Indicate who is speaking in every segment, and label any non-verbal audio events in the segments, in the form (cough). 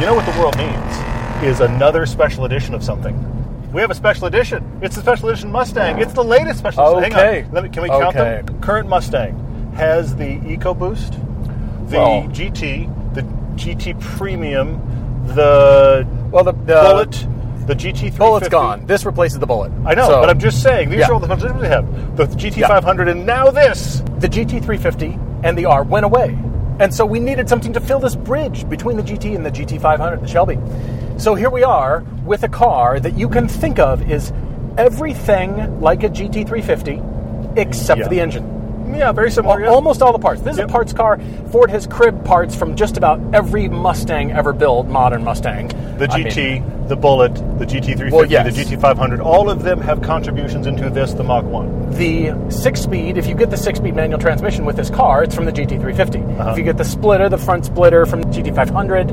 Speaker 1: You know what the world needs is another special edition of something. We have a special edition. It's the special edition Mustang. It's the latest special edition.
Speaker 2: Okay.
Speaker 1: Hang on. Let me, can we count
Speaker 2: Okay.
Speaker 1: them? Current Mustang has the EcoBoost, the
Speaker 2: Well-
Speaker 1: GT, the GT Premium, the
Speaker 2: Well, the, the
Speaker 1: Bullet, the GT350.
Speaker 2: bullet's gone. This replaces the bullet.
Speaker 1: I know,
Speaker 2: So,
Speaker 1: but I'm just saying these
Speaker 2: Yeah.
Speaker 1: are all the editions we have. The GT500 and now this.
Speaker 2: the GT350 and the R went away. And so we needed something to fill this bridge between the GT and the GT500, the Shelby. So here we are with a car that you can think of is everything like a GT350 except
Speaker 1: Yeah.
Speaker 2: for the engine.
Speaker 1: Yeah, very similar. Yeah.
Speaker 2: Almost all the parts. This
Speaker 1: Yep.
Speaker 2: is a parts car. Ford has cribbed parts from just about every Mustang ever built, modern Mustang.
Speaker 1: The
Speaker 2: I mean,
Speaker 1: GT, the Bullet, the GT350,
Speaker 2: Well, yes.
Speaker 1: the GT500, all of them have contributions into this, the Mach 1.
Speaker 2: the six speed, if you get the six speed manual transmission with this car, it's from the GT350.
Speaker 1: Uh-huh.
Speaker 2: If you get the splitter, the front splitter from the GT500,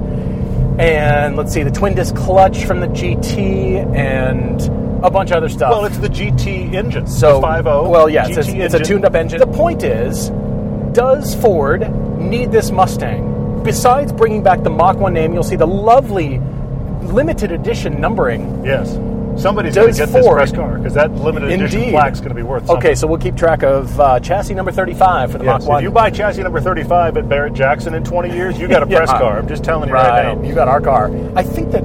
Speaker 2: and let's see, the twin disc clutch from the GT, and a bunch of other stuff.
Speaker 1: Well, it's the GT engine.
Speaker 2: so,
Speaker 1: the 5.0.
Speaker 2: well, yeah, it's,
Speaker 1: GT
Speaker 2: a, it's a tuned up engine. The point is, does Ford need this Mustang? Besides bringing back the Mach 1 name, you'll see the lovely limited edition numbering
Speaker 1: Yes. Somebody's going to get this
Speaker 2: Ford-
Speaker 1: press car because that limited edition
Speaker 2: Indeed.
Speaker 1: plaque's going to be worth something.
Speaker 2: Okay, so we'll keep track of uh, chassis number 35 for the
Speaker 1: Yes,
Speaker 2: Mach 1.
Speaker 1: if you buy chassis number 35 at Barrett Jackson in 20 years, you got a (laughs)
Speaker 2: Yeah.
Speaker 1: press car. I'm just telling you right,
Speaker 2: Right,
Speaker 1: now.
Speaker 2: you got our car. I think that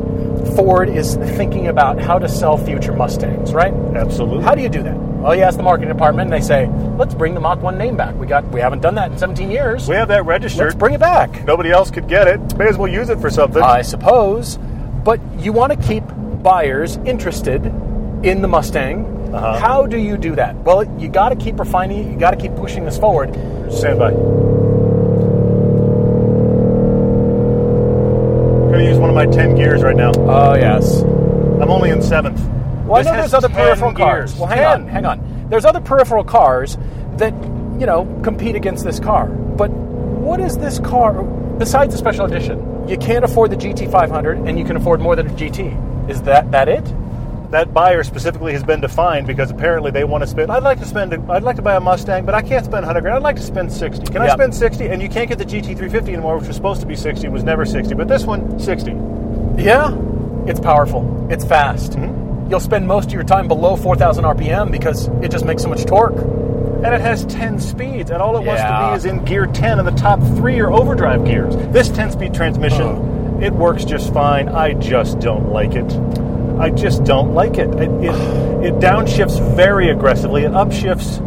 Speaker 2: Ford is thinking about how to sell future Mustangs, right?
Speaker 1: Absolutely.
Speaker 2: How do you do that? Well, you ask the marketing department, and they say, "Let's bring the Mach 1 name back. We got, we haven't done that in 17 years.
Speaker 1: we have that
Speaker 2: Let's
Speaker 1: registered.
Speaker 2: bring it back."
Speaker 1: Nobody else could get it. May as well use it for something.
Speaker 2: I suppose, but you want to keep buyers interested in the Mustang.
Speaker 1: Uh-huh.
Speaker 2: How do you do that? Well, you got to keep refining. You got to keep pushing this forward.
Speaker 1: Stand by. To use one of my 10 gears right now.
Speaker 2: Oh yes.
Speaker 1: I'm only in seventh.
Speaker 2: Well,
Speaker 1: This
Speaker 2: I know there's other
Speaker 1: 10
Speaker 2: peripheral cars. Well, hang
Speaker 1: 10.
Speaker 2: on, hang on. There's other peripheral cars that you know compete against this car. But what is this car besides the special edition? You can't afford the GT500, and you can afford more than a GT. Is that that it?
Speaker 1: That buyer specifically has been defined because apparently they want to spend. I'd like to spend. I'd like to buy a Mustang, but I can't spend 100 grand. I'd like to spend 60. Can I spend 60? And you can't get the GT350 anymore, which was supposed to be 60. Was never 60, but this one 60.
Speaker 2: Yeah, it's powerful. It's fast.
Speaker 1: Mm-hmm.
Speaker 2: You'll spend most of your time below 4,000 RPM because it just makes so much torque.
Speaker 1: And it has 10 speeds, and all it wants to be is in gear 10, and the top three are overdrive gears. This 10-speed transmission,
Speaker 2: Oh.
Speaker 1: it works just fine. I just don't like it. I just don't like it. It, it, it downshifts very aggressively. It upshifts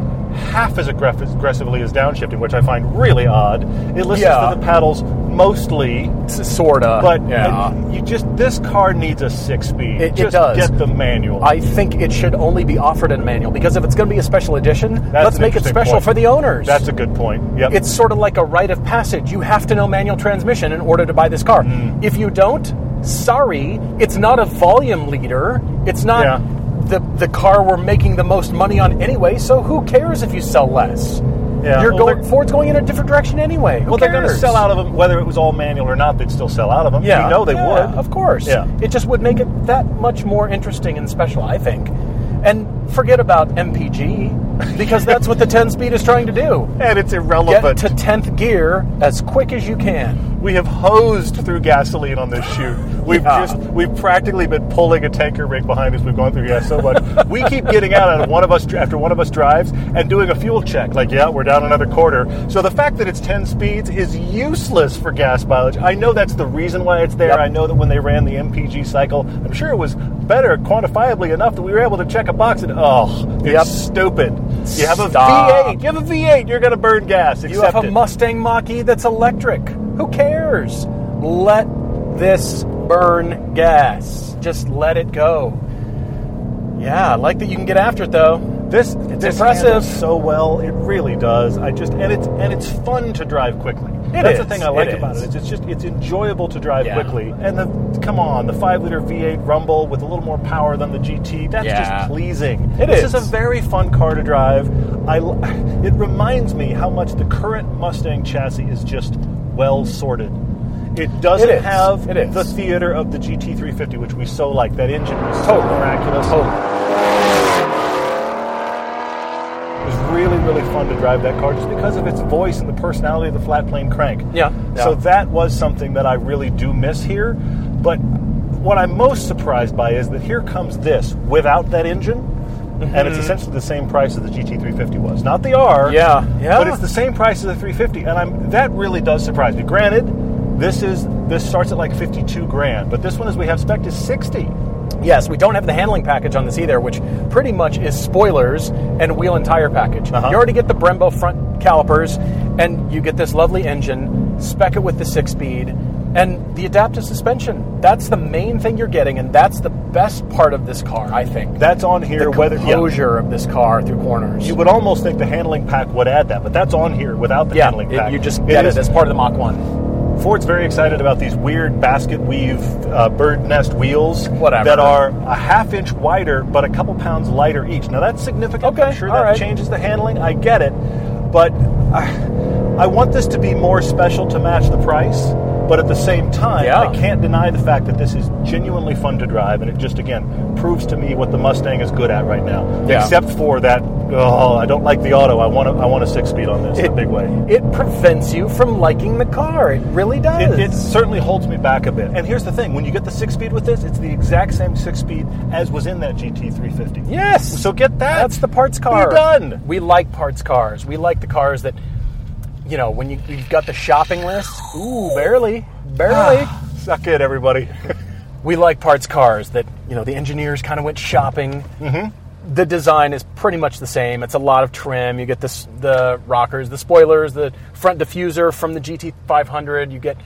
Speaker 1: half as aggressively as downshifting, which I find really odd. It listens
Speaker 2: Yeah.
Speaker 1: to the paddles mostly,
Speaker 2: Sorta.
Speaker 1: but
Speaker 2: yeah.
Speaker 1: uh, you just this car needs a six-speed.
Speaker 2: It- it
Speaker 1: just
Speaker 2: does.
Speaker 1: get the manual.
Speaker 2: I think it should only be offered in a manual because if it's going to be a special edition,
Speaker 1: That's
Speaker 2: let's make it special
Speaker 1: point.
Speaker 2: for the owners.
Speaker 1: That's a good point. Yep.
Speaker 2: It's sort of like a rite of passage. You have to know manual transmission in order to buy this car.
Speaker 1: Mm.
Speaker 2: If you don't, sorry, it's not a volume leader. It's not
Speaker 1: Yeah.
Speaker 2: the the car we're making the most money on anyway. So who cares if you sell less?
Speaker 1: Yeah,
Speaker 2: You're
Speaker 1: well,
Speaker 2: going. Ford's going in a different direction anyway. Who
Speaker 1: Well, they're going to sell out of them, whether it was all manual or not. They'd still sell out of them.
Speaker 2: Yeah,
Speaker 1: you know they
Speaker 2: yeah,
Speaker 1: would.
Speaker 2: Of course.
Speaker 1: Yeah.
Speaker 2: It just would make it that much more interesting and special, I think. And forget about MPG because that's what the 10 speed is trying to do.
Speaker 1: And it's irrelevant.
Speaker 2: Get to 10th gear as quick as you can.
Speaker 1: we have hosed through gasoline on this shoot. We've
Speaker 2: Yeah.
Speaker 1: just we've practically been pulling a tanker rig behind us. We've gone through gas so much. (laughs) we keep getting out and one of us after one of us drives and doing a fuel check. Like, yeah, we're down another quarter. So the fact that it's 10 speeds is useless for gas mileage. I know that's the reason why it's there.
Speaker 2: Yep.
Speaker 1: I know that when they ran the MPG cycle, I'm sure it was better quantifiably enough that we were able to check a box and oh, it's
Speaker 2: Yep.
Speaker 1: stupid. You have a
Speaker 2: Stop.
Speaker 1: V8. You have a V8. You're going to burn gas.
Speaker 2: You have a
Speaker 1: it.
Speaker 2: Mustang Mach E that's electric. Who cares? Let this burn gas. Just let it go. Yeah, I like that you can get after it though.
Speaker 1: This
Speaker 2: It's
Speaker 1: this
Speaker 2: impressive.
Speaker 1: so well. It really does. I just and it's and it's fun to drive quickly.
Speaker 2: It
Speaker 1: That's the thing I like
Speaker 2: It
Speaker 1: about
Speaker 2: is.
Speaker 1: it. It's, it's just it's enjoyable to drive
Speaker 2: Yeah.
Speaker 1: quickly. And the come on, the five liter V8 Rumble with a little more power than the GT. That's
Speaker 2: Yeah.
Speaker 1: just pleasing.
Speaker 2: It
Speaker 1: this
Speaker 2: is.
Speaker 1: is a very fun car to drive. I (sighs) it reminds me how much the current Mustang chassis is just well sorted. It doesn't
Speaker 2: It is.
Speaker 1: have
Speaker 2: It is.
Speaker 1: the theater of the GT350, which we so like. That engine was so
Speaker 2: Totally.
Speaker 1: miraculous.
Speaker 2: Totally.
Speaker 1: It was really, really fun to drive that car just because of its voice and the personality of the flat plane crank.
Speaker 2: Yeah,
Speaker 1: So that was something that I really do miss here. But what I'm most surprised by is that here comes this without that engine, and it's mm-hmm. essentially the same price as the GT350 was. Not the R,
Speaker 2: Yeah, yeah.
Speaker 1: but it's the same price as the 350, and I'm that really does surprise me. Granted, this is this starts at like 52 grand, but this one, as we have spec, is 60.
Speaker 2: Yes, we don't have the handling package on this either, which pretty much is spoilers and wheel and tire package.
Speaker 1: Uh-huh.
Speaker 2: You already get the Brembo front calipers, and you get this lovely engine, spec it with the six speed, and the adaptive suspension. That's the main thing you're getting, and that's the best part of this car, I think.
Speaker 1: That's on here.
Speaker 2: the
Speaker 1: whether yeah,
Speaker 2: of this car through corners.
Speaker 1: you would almost think the handling pack would add that, but that's on here without the
Speaker 2: yeah,
Speaker 1: handling
Speaker 2: it-
Speaker 1: pack.
Speaker 2: you just get it,
Speaker 1: is-
Speaker 2: as part of the Mach 1.
Speaker 1: Ford's very excited about these weird basket weave uh, bird nest wheels
Speaker 2: Whatever.
Speaker 1: that are a half inch wider but a couple pounds lighter each. Now that's significant.
Speaker 2: Okay,
Speaker 1: I'm sure that
Speaker 2: right.
Speaker 1: changes the handling. I get it, but I, I want this to be more special to match the price. But at the same time,
Speaker 2: Yeah.
Speaker 1: I can't deny the fact that this is genuinely fun to drive, and it just again proves to me what the Mustang is good at right now.
Speaker 2: Yeah.
Speaker 1: Except for that, oh, I don't like the auto. I want a, I want a six speed on this in a big way.
Speaker 2: It prevents you from liking the car. It really does.
Speaker 1: It, it certainly holds me back a bit. And here's the thing: when you get the six speed with this, it's the exact same six speed as was in that GT350.
Speaker 2: Yes.
Speaker 1: So get that.
Speaker 2: That's the parts car.
Speaker 1: Be done.
Speaker 2: We like parts cars. We like the cars that, you know, when you, you've got the shopping list. Ooh, barely, barely.
Speaker 1: Suck it, everybody. (laughs)
Speaker 2: we like parts cars that, you know, the engineers kind of went shopping. Mm-hmm. The design is pretty much the same. It's a lot of trim. You get this, the rockers, the spoilers, the front diffuser from the GT500. You get,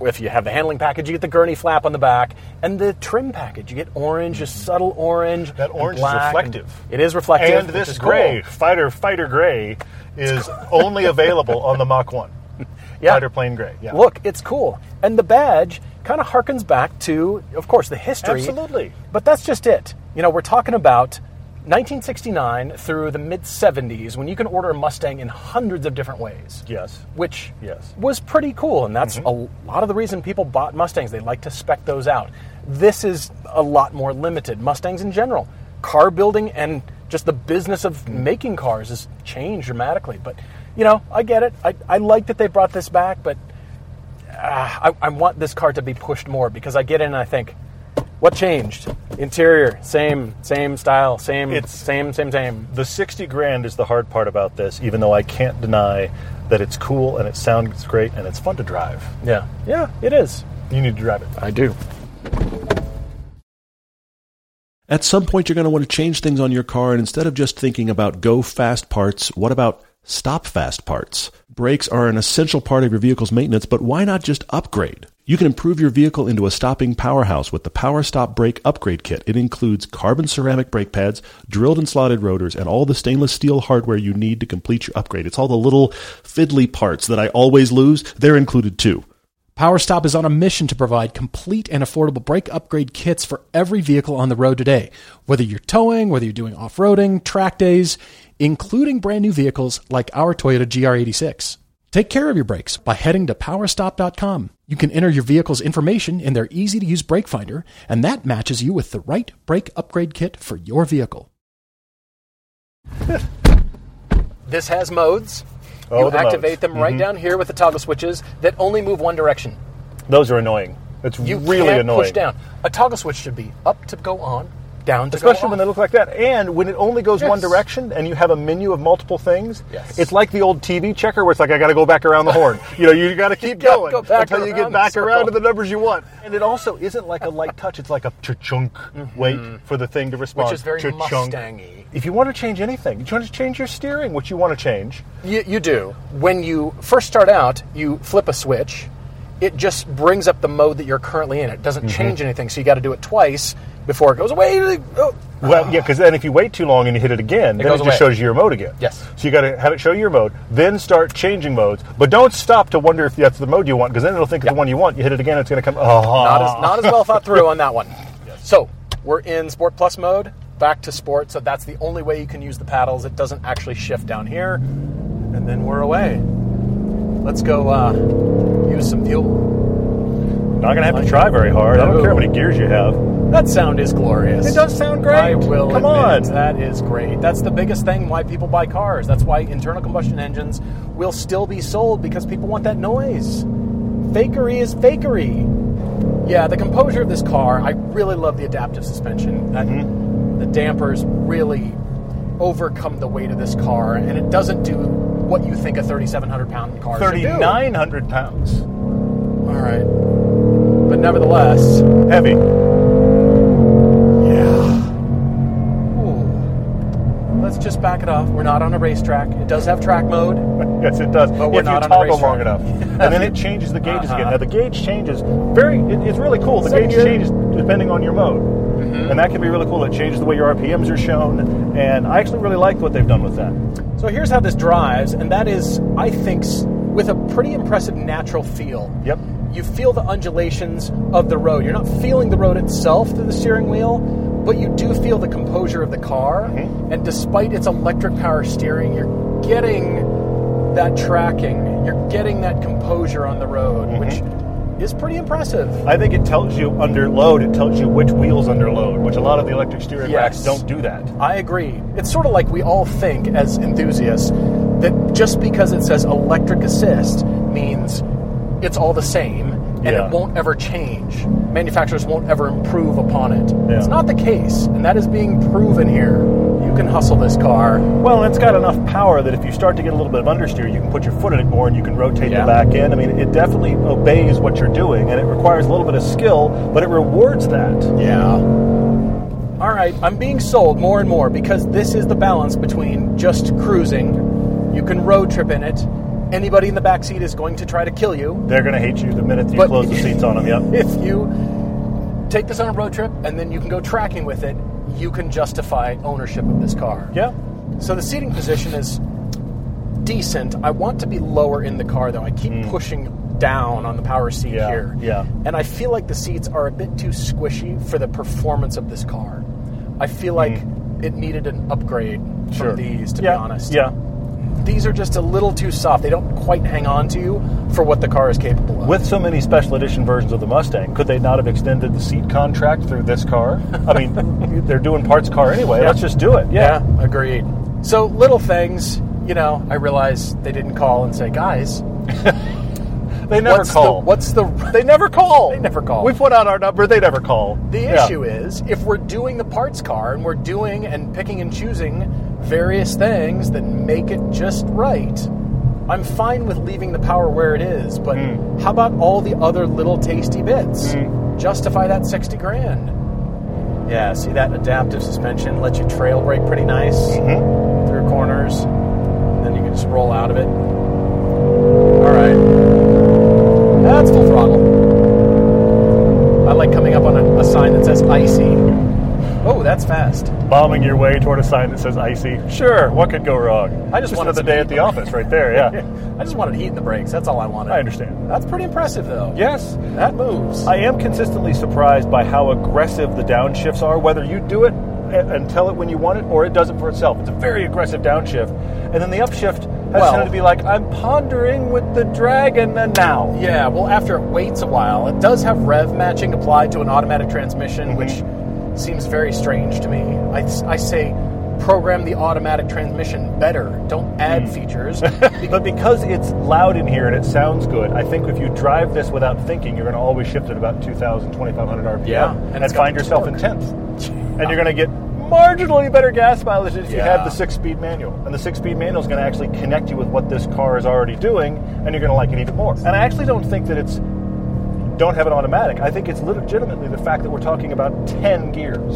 Speaker 2: if you have the handling package, you get the gurney flap on the back, and the trim package. You get orange, a mm-hmm. subtle orange.
Speaker 1: That orange is reflective.
Speaker 2: It is reflective.
Speaker 1: and this
Speaker 2: is cool.
Speaker 1: gray, fighter fighter gray, is only available on the Mach One. (laughs)
Speaker 2: Yeah.
Speaker 1: Fighter plane gray. Yeah.
Speaker 2: Look, it's cool. And the badge kind of harkens back to, of course, the history.
Speaker 1: Absolutely.
Speaker 2: But that's just it. You know, we're talking about 1969 through the mid 70s when you can order a Mustang in hundreds of different ways.
Speaker 1: Yes.
Speaker 2: Which
Speaker 1: Yes. Mm-hmm.
Speaker 2: was pretty cool. And that's a lot of the reason people bought Mustangs. They like to spec those out. This is a lot more limited. Mustangs in general. Car building and just the business of
Speaker 1: Mm-hmm.
Speaker 2: making cars has changed dramatically. But, you know, I get it. I, I like that they brought this back, but uh, I, I want this car to be pushed more because I get in and I think, what changed? Interior, same, same style, same,
Speaker 1: It's-
Speaker 2: same, same, same.
Speaker 1: The 60 grand is the hard part about this, even though I can't deny that it's cool and it sounds great and it's fun to drive.
Speaker 2: Yeah, yeah, it is.
Speaker 1: You need to drive it.
Speaker 2: I do.
Speaker 3: At some point, you're going to want to change things on your car, and instead of just thinking about go fast parts, what about stop fast parts? Brakes are an essential part of your vehicle's maintenance, but why not just upgrade? You can improve your vehicle into a stopping powerhouse with the Power Stop Brake Upgrade Kit. It includes carbon ceramic brake pads, drilled and slotted rotors, and all the stainless steel hardware you need to complete your upgrade. It's all the little fiddly parts that I always lose. They're included too.
Speaker 4: PowerStop is on a mission to provide complete and affordable brake upgrade kits for every vehicle on the road today. Whether you're towing, whether you're doing off roading, track days, including brand new vehicles like our Toyota GR86. Take care of your brakes by heading to powerstop.com. You can enter your vehicle's information in their easy to use brake finder, and that matches you with the right brake upgrade kit for your vehicle. (laughs)
Speaker 2: This has modes.
Speaker 1: Oh,
Speaker 2: you
Speaker 1: the
Speaker 2: activate
Speaker 1: modes.
Speaker 2: them right mm-hmm. down here with the toggle switches that only move one direction.
Speaker 1: Those are annoying. It's
Speaker 2: You
Speaker 1: really
Speaker 2: can't
Speaker 1: annoying.
Speaker 2: push down. A toggle switch should be up to go on, down to
Speaker 1: Especially when they look like that. And when it only goes one direction and you have a menu of multiple things,
Speaker 2: Yes.
Speaker 1: it's like the old TV checker where it's like, I got to go back around the horn. (laughs) You know, you got to keep
Speaker 2: gotta
Speaker 1: going
Speaker 2: go
Speaker 1: until you get back around to the numbers you want. And it also isn't like a light touch, it's like a chunk wait for the thing to respond.
Speaker 2: Mm-hmm. Which is very
Speaker 1: Cha-chunk.
Speaker 2: Mustang-y.
Speaker 1: If you want to change anything, you want to change your steering, which you want to change.
Speaker 2: You, you do. When you first start out, you flip a switch. It just brings up the mode that you're currently in. It doesn't
Speaker 1: Mm-hmm.
Speaker 2: change anything, so you got to do it twice before it goes away. Oh.
Speaker 1: Well, yeah, because then if you wait too long and you hit it again, then it just
Speaker 2: away.
Speaker 1: shows you your mode again.
Speaker 2: Yes.
Speaker 1: So you got to have it show you your mode, then start changing modes. But don't stop to wonder if that's the mode you want, because then it'll think it's the one you want. You hit it again, it's going to come. Oh,
Speaker 2: Not as not as well thought through (laughs) on that one. So we're in Sport Plus mode. Back to Sport. So that's the only way you can use the paddles. It doesn't actually shift down here, and then we're away. Let's go uh, use some fuel.
Speaker 1: Not going to have to try very hard. I don't care how many gears you have.
Speaker 2: That sound is glorious.
Speaker 1: It does sound great.
Speaker 2: I will
Speaker 1: Come
Speaker 2: admit,
Speaker 1: on.
Speaker 2: that is great. That's the biggest thing why people buy cars. That's why internal combustion engines will still be sold because people want that noise. Fakery is fakery. Yeah, the composure of this car, I really love the adaptive suspension.
Speaker 1: Mm-hmm.
Speaker 2: The dampers really overcome the weight of this car, and it doesn't do what you think a 3,700 pound car should do.
Speaker 1: 3,900 pounds.
Speaker 2: All right. But nevertheless,
Speaker 1: Heavy.
Speaker 2: Back it off. We're not on a racetrack. It does have track mode. (laughs)
Speaker 1: Yes, it does.
Speaker 2: But we're
Speaker 1: if
Speaker 2: not
Speaker 1: you
Speaker 2: on a
Speaker 1: toggle long enough, (laughs) and then it changes the gauges again.
Speaker 2: Uh-huh.
Speaker 1: Now the gauge changes very. It, it's really cool. The gauge changes depending on your mode,
Speaker 2: Mm-hmm.
Speaker 1: and that can be really cool. It changes the way your RPMs are shown, and I actually really like what they've done with that.
Speaker 2: So here's how this drives, and that is, I think, with a pretty impressive natural feel.
Speaker 1: Yep.
Speaker 2: You feel the undulations of the road. You're not feeling the road itself through the steering wheel, but you do feel the composure of the car. Mm-hmm. And despite its electric power steering, you're getting that tracking. You're getting that composure on the road, mm-hmm. which is pretty impressive.
Speaker 1: I think it tells you under load. It tells you which wheels under load, which a lot of the electric steering racks don't do that.
Speaker 2: I agree. It's sort of like we all think as enthusiasts that just because it says electric assist means it's all the same and
Speaker 1: Yeah.
Speaker 2: it won't ever change. Manufacturers won't ever improve upon it.
Speaker 1: Yeah.
Speaker 2: It's not the case, and that is being proven here. You can hustle this car.
Speaker 1: Well, it's got enough power that if you start to get a little bit of understeer, you can put your foot in it more and you can rotate
Speaker 2: Yeah.
Speaker 1: the back end. I mean, it definitely obeys what you're doing, and it requires a little bit of skill, but it rewards that.
Speaker 2: Yeah. All right, I'm being sold more and more because this is the balance between just cruising. You can road trip in it. Anybody in the back seat is going to try to kill you.
Speaker 1: They're going to hate you the minute you
Speaker 2: But-
Speaker 1: close the seats on them. Yep. (laughs)
Speaker 2: if you take this on a road trip and then you can go tracking with it, you can justify ownership of this car.
Speaker 1: Yeah.
Speaker 2: So the seating position is decent. I want to be lower in the car though. I keep mm. pushing down on the power seat.
Speaker 1: Yeah,
Speaker 2: here.
Speaker 1: yeah.
Speaker 2: And I feel like the seats are a bit too squishy for the performance of this car. I feel like mm. it needed an upgrade.
Speaker 1: Sure.
Speaker 2: from these, to
Speaker 1: yeah.
Speaker 2: be honest.
Speaker 1: Yeah.
Speaker 2: These are just a little too soft. They don't quite hang on to you for what the car is capable of.
Speaker 1: With so many special edition versions of the Mustang, could they not have extended the seat contract through this car? I mean, (laughs) they're doing parts car anyway.
Speaker 2: Yeah.
Speaker 1: Let's just do it. Yeah.
Speaker 2: Yeah, agreed. So little things, you know, I realize they didn't call and say, guys, (laughs)
Speaker 1: They never
Speaker 2: what's
Speaker 1: call.
Speaker 2: The, what's the (laughs)
Speaker 1: they never call.
Speaker 2: They never call.
Speaker 1: We put out our number. They never call.
Speaker 2: the
Speaker 1: Yeah.
Speaker 2: issue is if we're doing the parts car and we're doing and picking and choosing various things that make it just right. I'm fine with leaving the power where it is, but
Speaker 1: Hmm.
Speaker 2: how about all the other little tasty bits? Justify that 60 grand. Yeah, see that adaptive suspension lets you trail brake pretty nice
Speaker 1: Mm-hmm.
Speaker 2: through corners. Then you can just roll out of it. All right. That's full throttle. I like coming up on a, a sign that says icy. Oh, that's fast.
Speaker 1: Bombing your way toward a sign that says icy. Sure, what could go wrong?
Speaker 2: I just wanted the
Speaker 1: day at the office right there. (laughs) Yeah,
Speaker 2: I just wanted heat in the brakes. That's all I wanted.
Speaker 1: I understand.
Speaker 2: That's pretty impressive, though.
Speaker 1: Yes,
Speaker 2: That moves.
Speaker 1: I am consistently surprised by how aggressive the downshifts are. Whether you do it and tell it when you want it, or it does it for itself. It's a very aggressive downshift, and then the upshift has
Speaker 2: Well-
Speaker 1: tended to be like, "I'm pondering with the dragon and now."
Speaker 2: Yeah, well, after it waits a while, it does have rev matching applied to an automatic transmission,
Speaker 1: Mm-hmm.
Speaker 2: which seems very strange to me. I, I say program the automatic transmission better. Don't add hmm. features. (laughs)
Speaker 1: But because it's loud in here and it sounds good, I think if you drive this without thinking, you're going to always shift at about 2,000, 2,500 RPM
Speaker 2: Yeah, and
Speaker 1: and, find
Speaker 2: the
Speaker 1: yourself in 10th. (laughs) And you're going to get marginally better gas mileage if you
Speaker 2: Yeah.
Speaker 1: have the six speed manual. And the six speed manual is going to actually connect you with what this car is already doing, and you're going to like it even more. And I actually don't think that it's don't have an automatic. I think it's legitimately the fact that we're talking about 10 gears.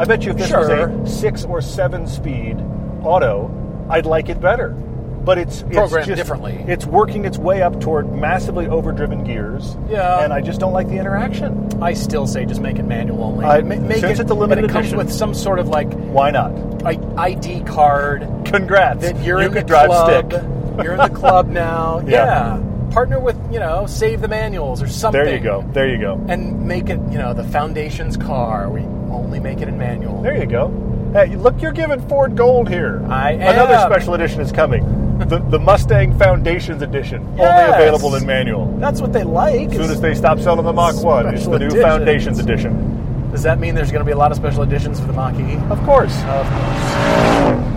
Speaker 1: I bet you if this was a six or seven speed auto, I'd like it better. But it's, it's
Speaker 2: Programmed
Speaker 1: just-
Speaker 2: differently.
Speaker 1: It's working its way up toward massively overdriven gears.
Speaker 2: Yeah.
Speaker 1: And I just don't like the interaction.
Speaker 2: I still say just make it manual only.
Speaker 1: I-
Speaker 2: Ma- make
Speaker 1: since
Speaker 2: it,
Speaker 1: it's a limited
Speaker 2: and it comes
Speaker 1: edition.
Speaker 2: with some sort of like
Speaker 1: Why not?
Speaker 2: I- ID card
Speaker 1: Congrats.
Speaker 2: that you're
Speaker 1: you
Speaker 2: in
Speaker 1: could
Speaker 2: the
Speaker 1: drive
Speaker 2: club.
Speaker 1: stick.
Speaker 2: You're in the club now. (laughs)
Speaker 1: Yeah.
Speaker 2: yeah. Partner with you know Save the Manuals or something.
Speaker 1: There you go. There you go.
Speaker 2: and make it, you know, the Foundation's car. We only make it in manual.
Speaker 1: There you go. Hey, look, you're giving Ford gold here.
Speaker 2: I am.
Speaker 1: Another special edition is coming. the, the Mustang Foundations Edition,
Speaker 2: Yes.
Speaker 1: only available in manual.
Speaker 2: That's what they like.
Speaker 1: As soon as they stop selling the Mach 1, it's the new
Speaker 2: editions.
Speaker 1: Foundations Edition.
Speaker 2: Does that mean there's going to be a lot of special editions for the Mach E?
Speaker 1: Of course.
Speaker 2: Of course.